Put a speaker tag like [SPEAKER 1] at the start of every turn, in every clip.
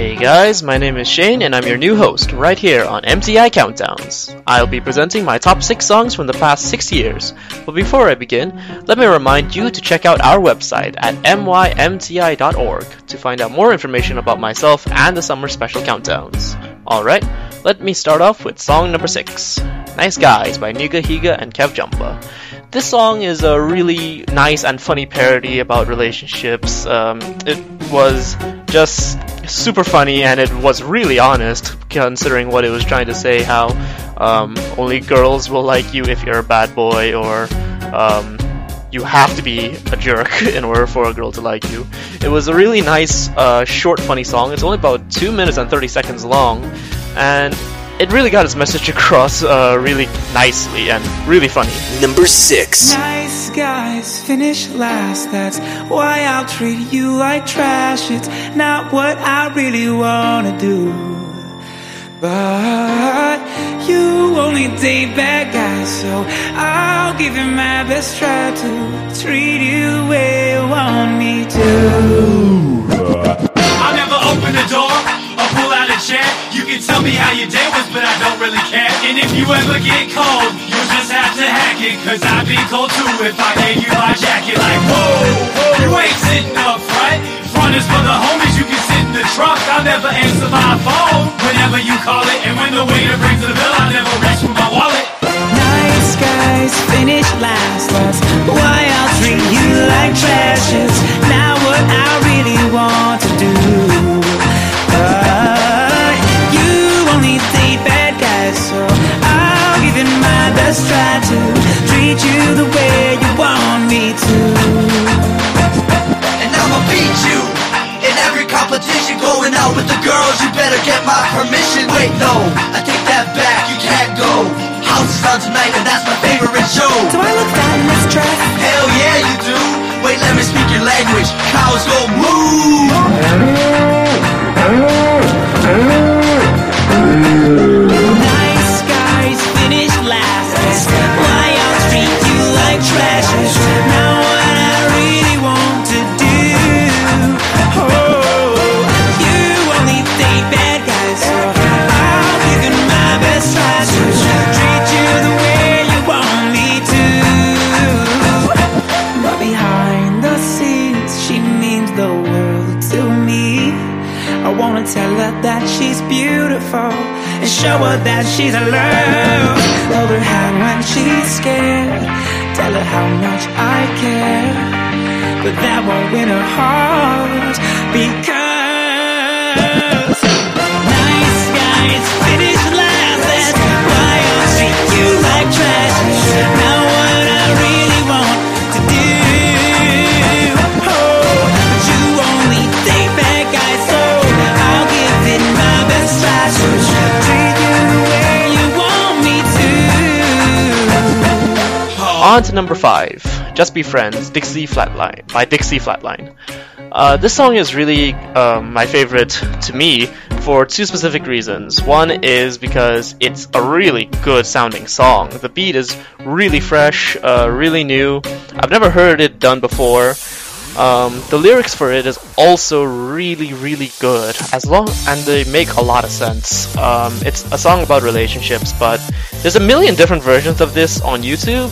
[SPEAKER 1] Hey guys, my name is Shane and I'm your new host right here on MTI Countdowns. I'll be presenting my top 6 songs from the past 6 years. But before I begin, let me remind you to check out our website at mymti.org to find out more information about myself and the summer special countdowns. Alright, let me start off with song number 6. Nice Guys by Nigahiga and KevJumba. This song is a really nice and funny parody about relationships. Um, it was just super funny and it was really honest considering what it was trying to say how um, only girls will like you if you're a bad boy or um, you have to be a jerk in order for a girl to like you. It was a really nice, uh, short, funny song. It's only about 2 minutes and 30 seconds long, and it really got its message across uh, really nicely and really funny.
[SPEAKER 2] Number six.
[SPEAKER 3] Nice guys finish last. That's why I'll treat you like trash. It's not what I really wanna do. But you only date bad guys, so I'll give you my best try to treat you the way you want me to.
[SPEAKER 4] I'll never open the door pull out a chair. Can tell me how your day was, but I don't really care. And if you ever get cold, you'll just have to hack it. Cause I'd be cold too if I gave you my jacket. Like, whoa, you ain't sitting up front. Front is for the homies, you can sit in the trunk. I'll never answer my phone whenever you call it. And when the waiter brings the bill, I'll never reach for my wallet.
[SPEAKER 3] Nice guys finish last. That's why I'll treat you like trash. It's not
[SPEAKER 5] get my permission. Wait, no, I take that back, you can't go. House is on tonight, and that's my favorite show.
[SPEAKER 3] Do I look in this dress?
[SPEAKER 5] Hell yeah, you do. Wait, let me speak your language. Cows go moo.
[SPEAKER 3] Show her that she's alone. Hold her hand when she's scared. Tell her how much I care. But that won't win her heart because nice guys finish last. That's why I treat you like trash.
[SPEAKER 1] On to number five, Just Be Friends, Dixie Flatline by Dixie Flatline. Uh, this song is really um, my favorite to me for two specific reasons. One is because it's a really good sounding song. The beat is really fresh, uh, really new. I've never heard it done before. Um, the lyrics for it is also really, really good, as long and they make a lot of sense. Um, it's a song about relationships, but there's a million different versions of this on YouTube.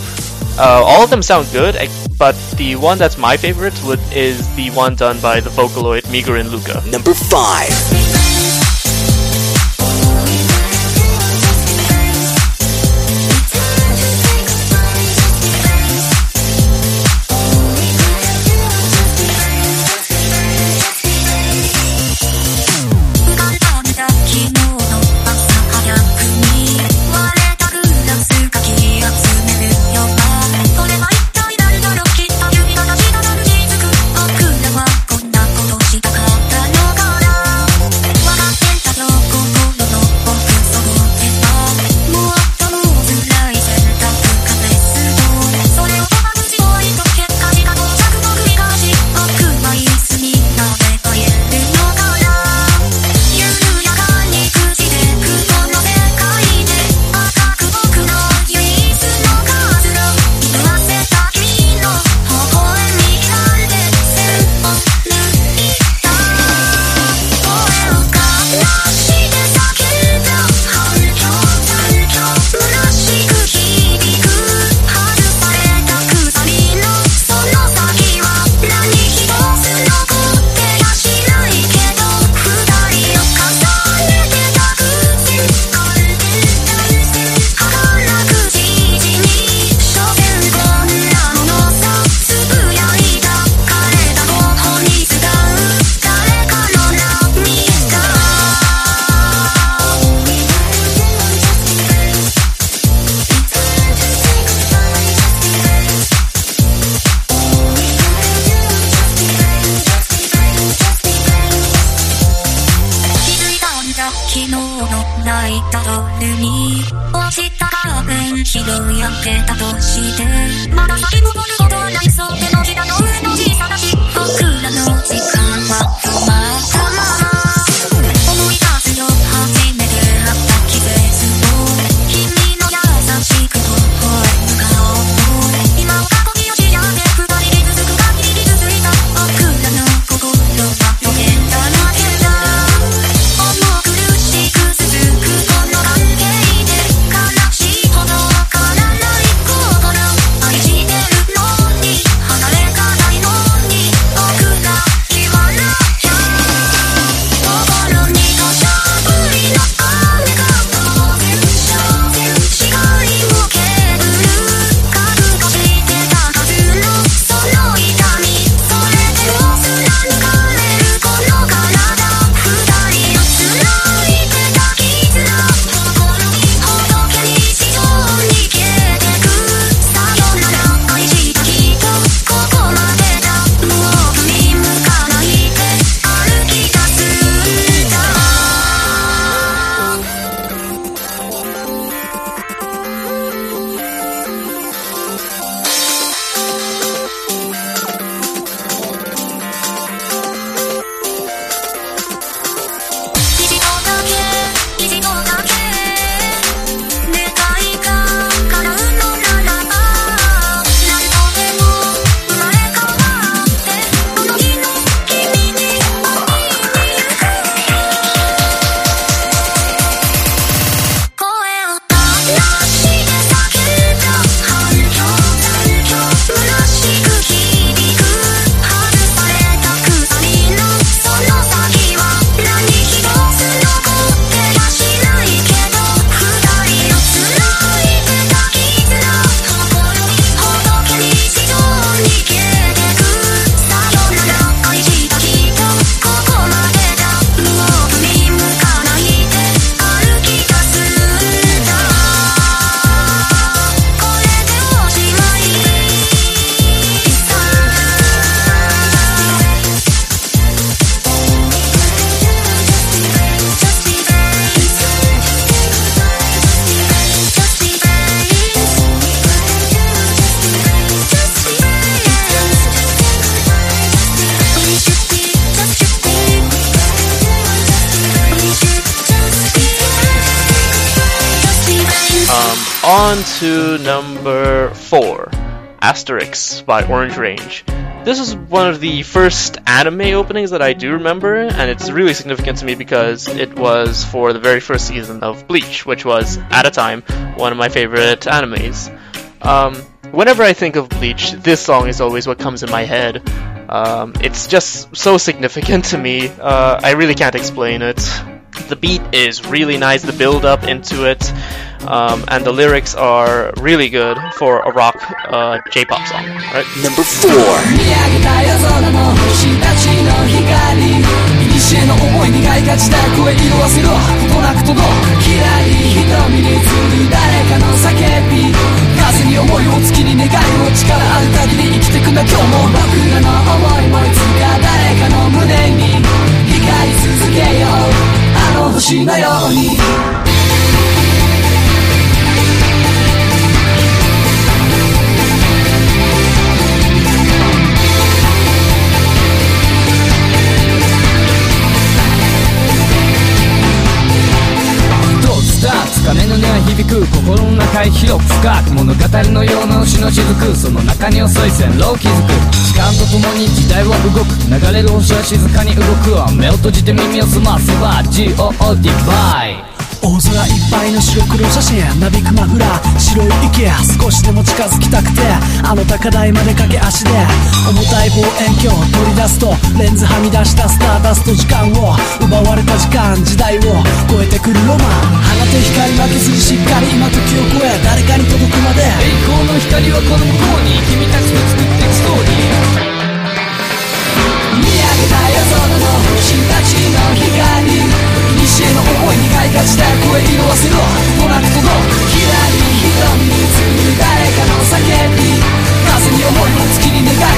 [SPEAKER 1] Uh, all of them sound good, but the one that's my favorite would, is the one done by the Vocaloid Megurine Luka.
[SPEAKER 2] Number five.
[SPEAKER 1] On to number four, Asterisk by Orange Range. This is one of the first anime openings that I do remember, and it's really significant to me because it was for the very first season of Bleach, which was, at a time, one of my favorite animes. Um, whenever I think of Bleach, this song is always what comes in my head. Um, it's just so significant to me, uh, I really can't explain it. The beat is really nice, the build up into it, um, and the lyrics are really good for a rock uh, J-pop song, right?
[SPEAKER 2] Number four.
[SPEAKER 6] 見上げた夜空の星たちの光古の思い苦いがちだ声色あせろことなく届くきらり瞳に映る誰かの叫び風に思いを月に願いを力ある限り生きてくんだ今日も僕らの思いもいつか誰かの胸に光り続けようあの星のように く心の中へ広く深く物語のような牛の雫その中に遅い線路を築く時間とともに時代は動く。流れる星は静かに動くわ。目を閉じて耳を澄ませば GOD バイ。
[SPEAKER 7] 大空いっぱいの白黒写真なびくマフラー白い池少しでも近づきたくて。あの高台まで駆け足で重たい望遠鏡取り出すとレンズはみ出したスターダスト時間を奪われた時間時代を超えてくるロマン。放て光負けずにしっかり今時を超え誰かに届くまで
[SPEAKER 6] 栄光の光はこの向こうに君たちと作っていくストーリー見上げた夜空の星たちの光。の思いに開花し声色せろ。ひらりひみに次誰かの叫び。風に思いを月に願い。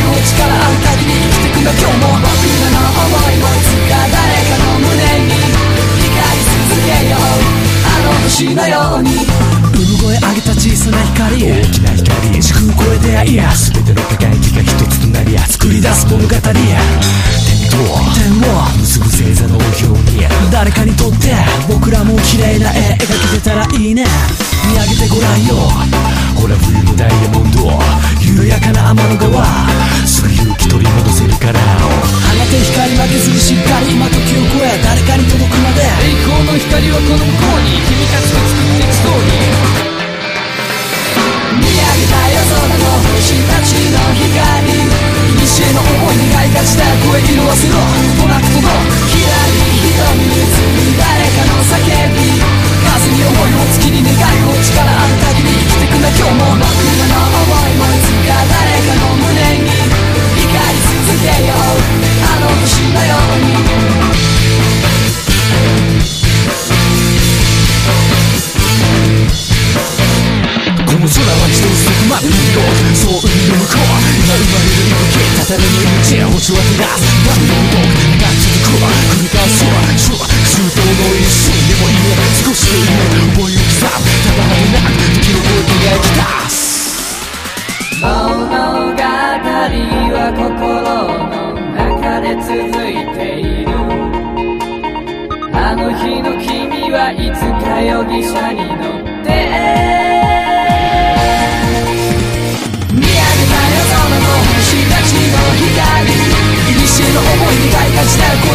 [SPEAKER 8] It's not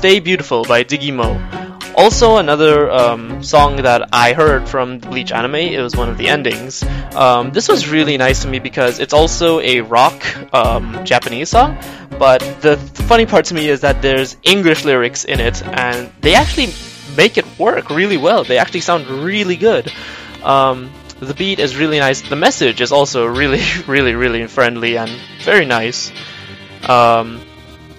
[SPEAKER 8] Stay Beautiful by Diggy-MO'. Also, another um, song that I heard from the Bleach anime, it was one of the endings. Um, this was really nice to me because it's also a rock um, Japanese song, but the funny part to me is that there's English lyrics in it, and they actually make it work really well. They actually sound really good. Um, the beat is really nice. The message is also really, really, really friendly and very nice. Um,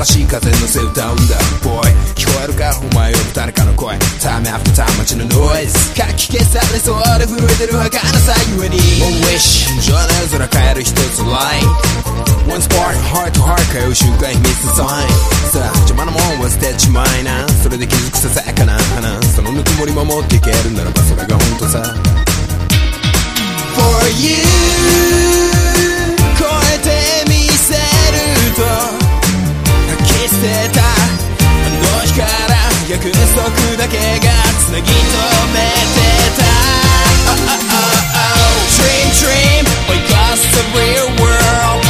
[SPEAKER 9] らしい風乗せ歌うんだ。Boy 聞こえるか？お前よぶ誰かの声。タイムアフター街のノイズかき消されそうで震えてる儚さゆえに One wish 情熱空変える一つ LineOne spark heart to heart 通う瞬間秘密サイン。さあ邪魔なもんは捨てちまいな。それで気づくささやかな花。そのぬくもり守っていけるならばそれが本当さ。For you 超えてみせると。捨てた。
[SPEAKER 8] あの日から約束だけがつなぎ止めてた。Oh oh oh oh Dream dream we us the real world.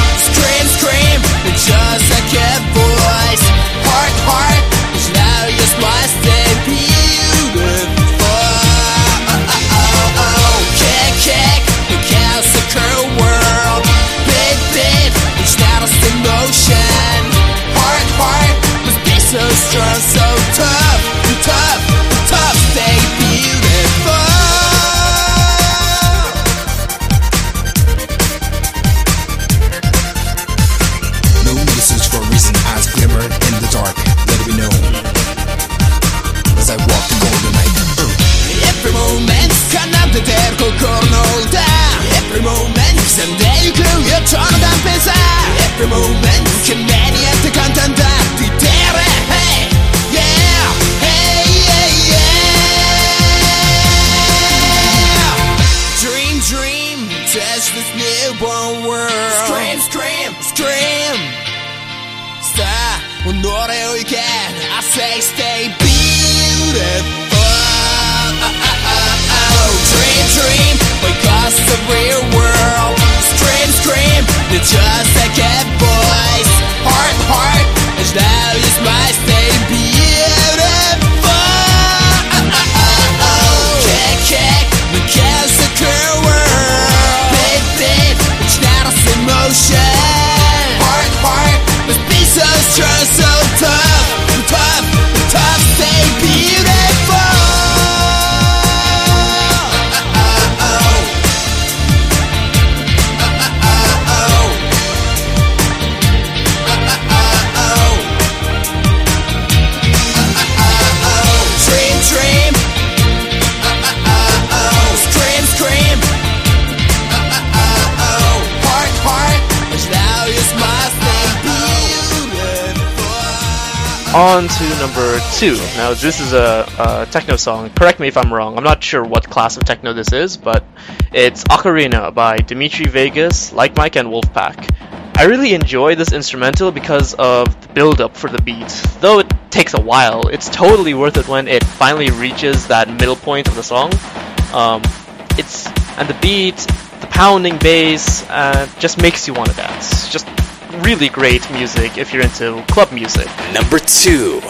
[SPEAKER 8] Dream. Us the real world. Scream scream. You're just like a voice
[SPEAKER 1] On to number two. Now, this is a, a techno song. Correct me if I'm wrong. I'm not sure what class of techno this is, but it's Ocarina by Dimitri Vegas, Like Mike, and Wolfpack. I really enjoy this instrumental because of the build up for the beat. Though it takes a while, it's totally worth it when it finally reaches that middle point of the song. Um, it's and the beat, the pounding bass, uh, just makes you want to dance. Just really great music if you're into club music.
[SPEAKER 2] Number two.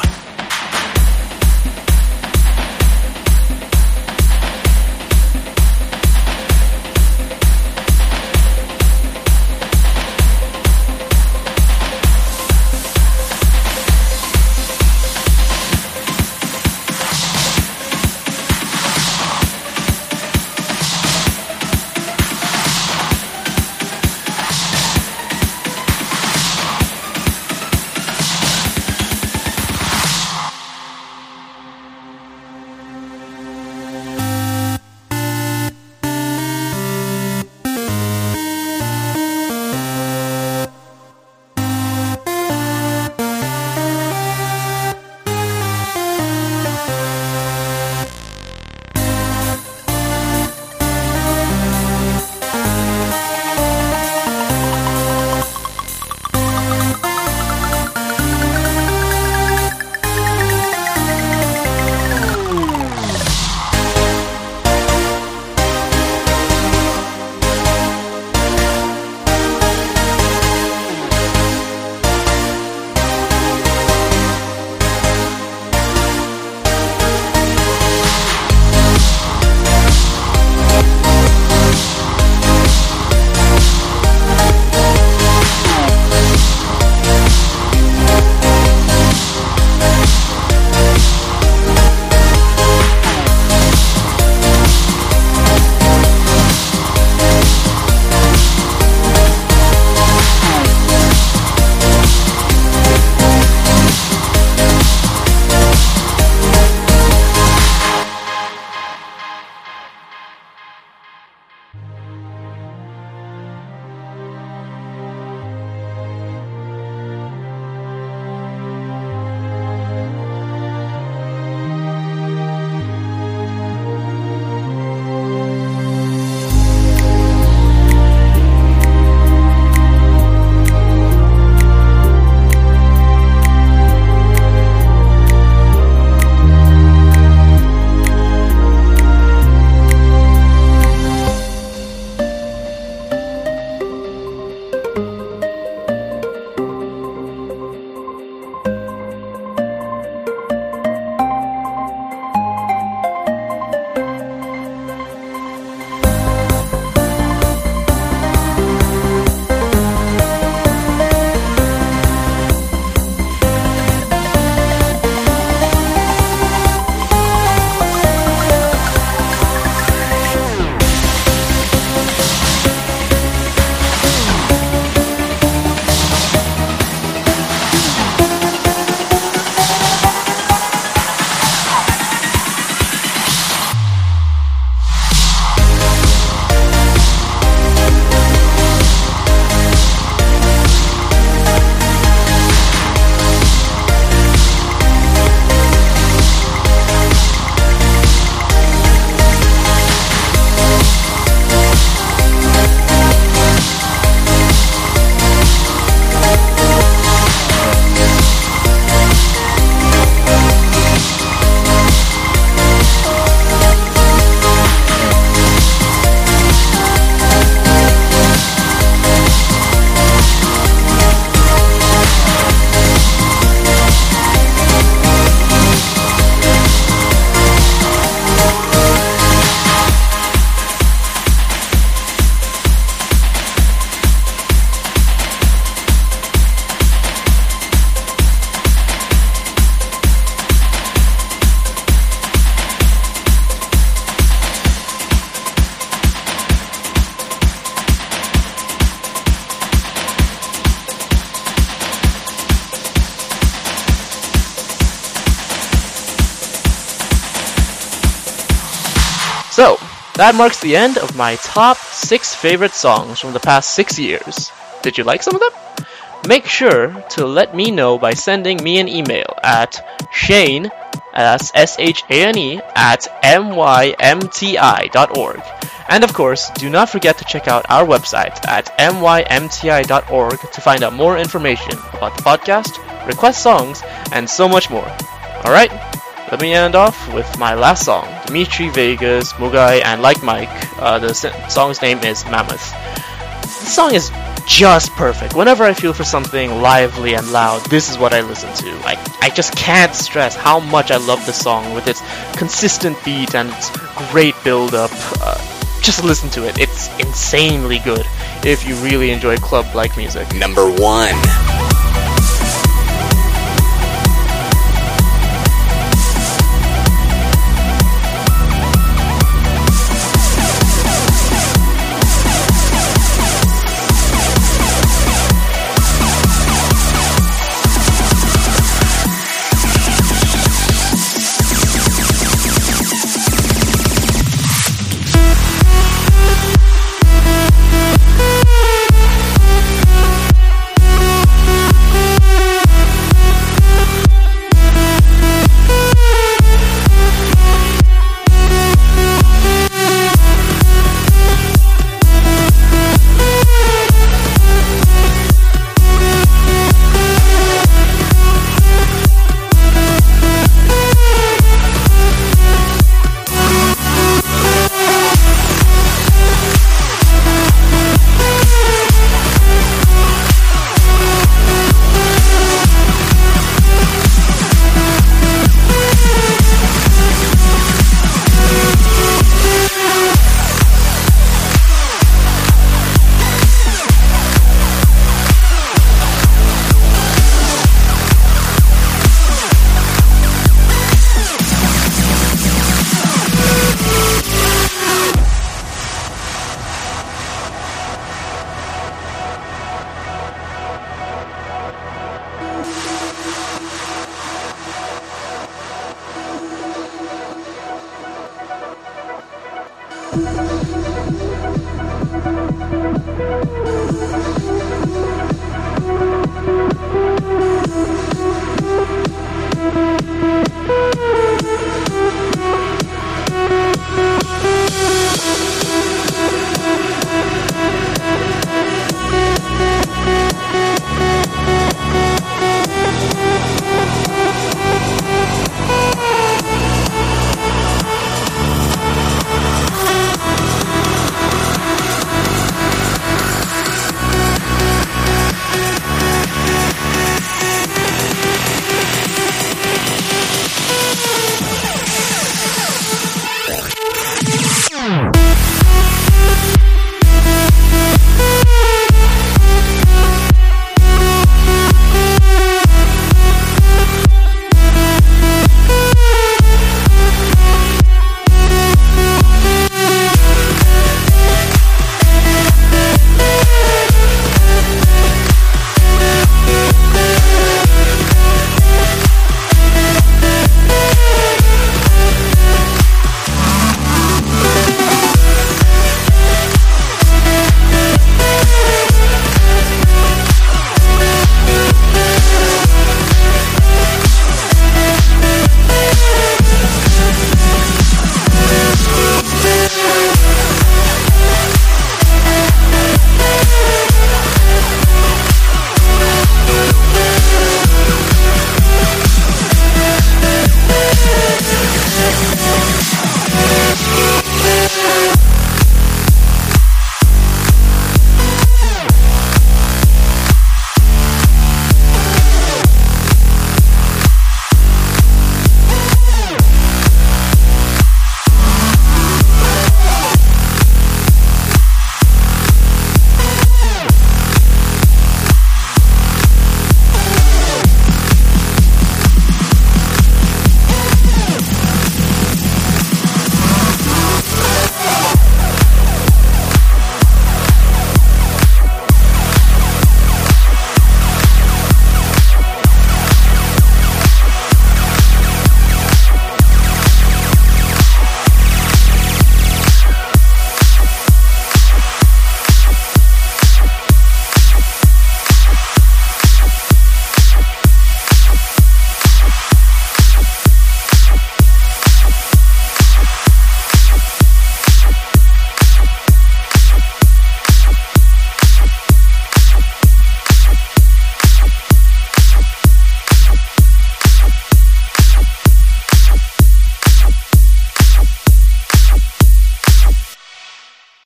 [SPEAKER 1] That marks the end of my top 6 favorite songs from the past 6 years. Did you like some of them? Make sure to let me know by sending me an email at shane, that's S-H-A-N-E, at mymti.org. And of course, do not forget to check out our website at mymti.org to find out more information about the podcast, request songs, and so much more. Alright, let me end off with my last song, Dimitri Vegas, MOGUAI, and Like Mike. Uh, the song's name is Mammoth. The song is just perfect. Whenever I feel for something lively and loud, this is what I listen to. I, I just can't stress how much I love this song with its consistent beat and its great build up. Uh, just listen to it. It's insanely good if you really enjoy club like music.
[SPEAKER 2] Number one.